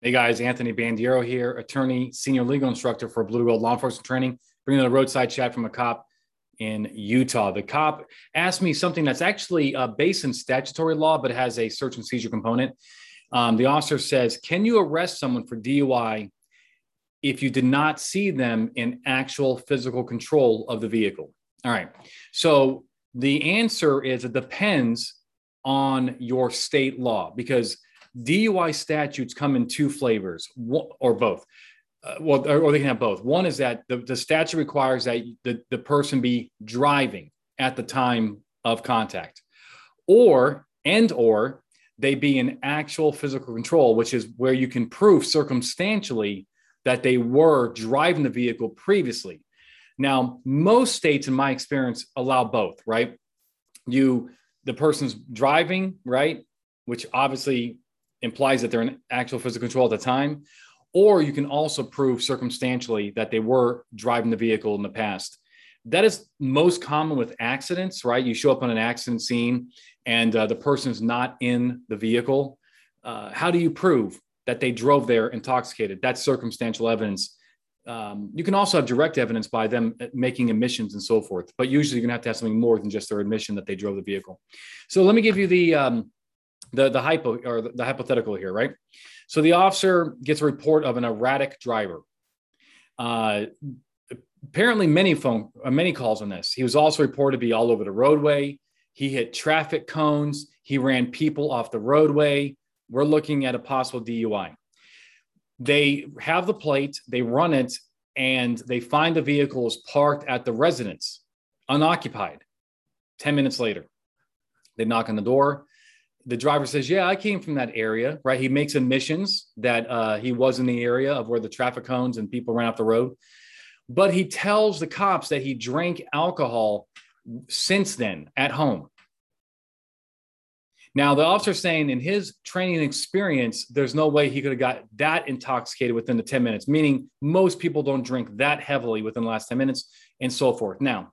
Hey guys, Anthony Bandiero here, attorney, senior legal instructor for Blue Gold Law Enforcement Training, bringing a roadside chat from a cop in Utah. The cop asked me something that's actually uh, based in statutory law, but has a search and seizure component. Um, the officer says, Can you arrest someone for DUI if you did not see them in actual physical control of the vehicle? All right. So the answer is it depends on your state law because DUI statutes come in two flavors, or both. Uh, well, or they can have both. One is that the, the statute requires that the, the person be driving at the time of contact, or and or they be in actual physical control, which is where you can prove circumstantially that they were driving the vehicle previously. Now, most states, in my experience, allow both. Right? You the person's driving, right? Which obviously implies that they're in actual physical control at the time, or you can also prove circumstantially that they were driving the vehicle in the past. That is most common with accidents, right? You show up on an accident scene and uh, the person is not in the vehicle. Uh, how do you prove that they drove there intoxicated? That's circumstantial evidence. Um, you can also have direct evidence by them making admissions and so forth, but usually you're going to have to have something more than just their admission that they drove the vehicle. So let me give you the um, the the hypo or the, the hypothetical here, right? So the officer gets a report of an erratic driver. Uh, apparently, many phone uh, many calls on this. He was also reported to be all over the roadway. He hit traffic cones. He ran people off the roadway. We're looking at a possible DUI. They have the plate. They run it, and they find the vehicle is parked at the residence, unoccupied. Ten minutes later, they knock on the door the driver says, "Yeah, I came from that area." Right? He makes admissions that uh, he was in the area of where the traffic cones and people ran off the road, but he tells the cops that he drank alcohol since then at home. Now, the officer saying in his training experience, there's no way he could have got that intoxicated within the 10 minutes, meaning most people don't drink that heavily within the last 10 minutes and so forth. Now,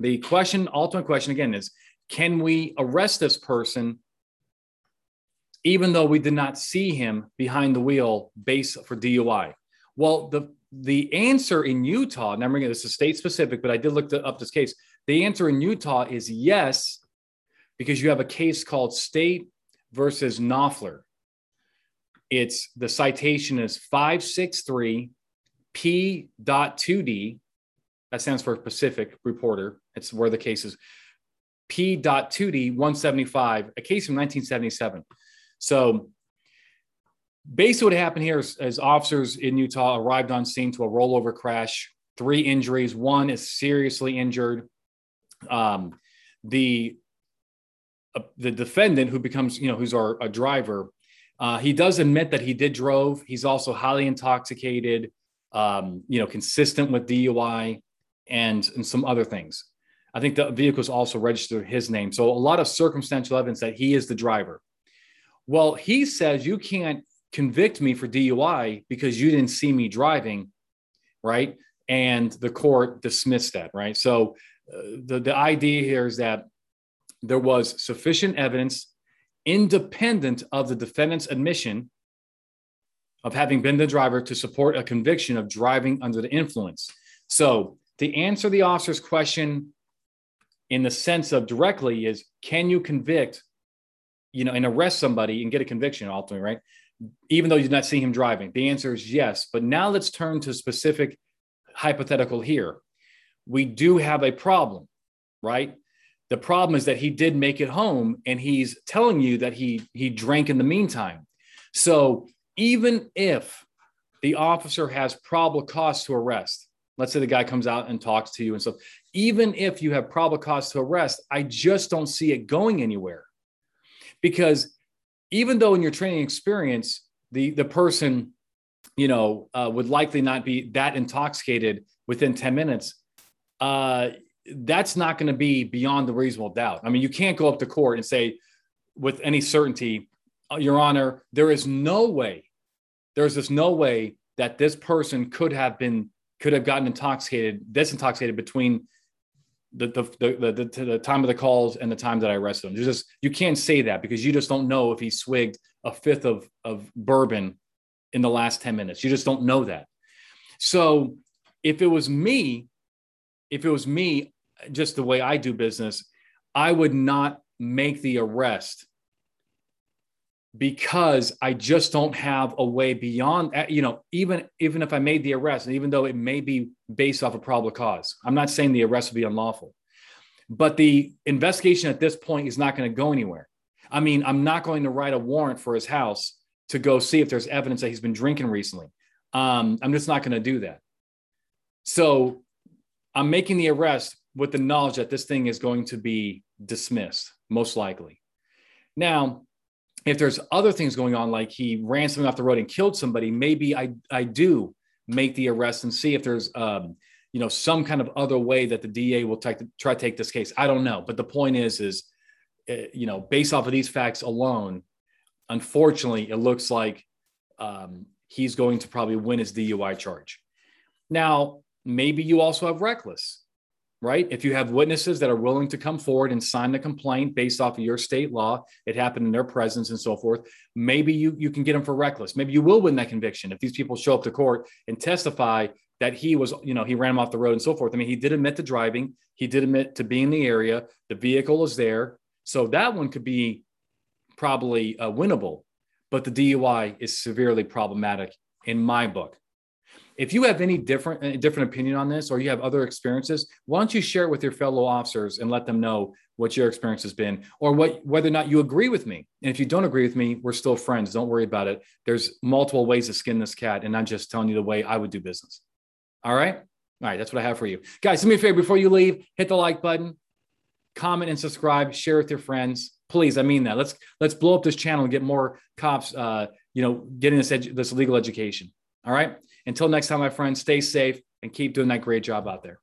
the question, ultimate question again is can we arrest this person even though we did not see him behind the wheel base for DUI? Well, the the answer in Utah, and I'm bringing this is state specific, but I did look up this case. The answer in Utah is yes, because you have a case called State versus Knoefler. It's the citation is 563 P.2D. That stands for Pacific Reporter. It's where the case is P.2D 175, a case from 1977. So basically, what happened here is, is officers in Utah arrived on scene to a rollover crash. Three injuries. One is seriously injured. Um, the uh, the defendant who becomes you know who's our a driver uh, he does admit that he did drove he's also highly intoxicated um, you know consistent with dui and and some other things i think the vehicle is also registered his name so a lot of circumstantial evidence that he is the driver well, he says you can't convict me for DUI because you didn't see me driving, right? And the court dismissed that, right? So uh, the, the idea here is that there was sufficient evidence independent of the defendant's admission of having been the driver to support a conviction of driving under the influence. So, to answer the officer's question in the sense of directly is can you convict you know, and arrest somebody and get a conviction ultimately, right? Even though you did not see him driving? The answer is yes. But now let's turn to specific hypothetical here. We do have a problem, right? The problem is that he did make it home and he's telling you that he he drank in the meantime. So even if the officer has probable cause to arrest, let's say the guy comes out and talks to you and stuff, even if you have probable cause to arrest, I just don't see it going anywhere because even though in your training experience the the person you know uh, would likely not be that intoxicated within 10 minutes uh, that's not going to be beyond the reasonable doubt. I mean you can't go up to court and say with any certainty uh, your honor there is no way there's just no way that this person could have been could have gotten intoxicated this intoxicated between the the, the the, the, time of the calls and the time that I arrested him. There's just you can't say that because you just don't know if he swigged a fifth of of bourbon in the last 10 minutes. You just don't know that. So if it was me, if it was me, just the way I do business, I would not make the arrest because I just don't have a way beyond, uh, you know, even even if I made the arrest, and even though it may be based off a probable cause, I'm not saying the arrest would be unlawful, but the investigation at this point is not going to go anywhere. I mean, I'm not going to write a warrant for his house to go see if there's evidence that he's been drinking recently. Um, I'm just not going to do that. So I'm making the arrest with the knowledge that this thing is going to be dismissed, most likely. Now, if there's other things going on, like he ran something off the road and killed somebody, maybe I, I do make the arrest and see if there's um, you know some kind of other way that the DA will try to take this case. I don't know, but the point is is uh, you know based off of these facts alone, unfortunately, it looks like um, he's going to probably win his DUI charge. Now, maybe you also have reckless right? If you have witnesses that are willing to come forward and sign the complaint based off of your state law, it happened in their presence and so forth, maybe you, you can get them for reckless. Maybe you will win that conviction if these people show up to court and testify that he was, you know, he ran him off the road and so forth. I mean, he did admit to driving, he did admit to being in the area, the vehicle is there. So that one could be probably uh, winnable, but the DUI is severely problematic in my book. If you have any different different opinion on this, or you have other experiences, why don't you share it with your fellow officers and let them know what your experience has been, or what whether or not you agree with me. And if you don't agree with me, we're still friends. Don't worry about it. There's multiple ways to skin this cat, and I'm just telling you the way I would do business. All right. All right, that's what I have for you. Guys, do me a favor before you leave, hit the like button, comment and subscribe, share with your friends. Please, I mean that. Let's let's blow up this channel and get more cops uh, you know, getting this edu- this legal education. All right. Until next time, my friends, stay safe and keep doing that great job out there.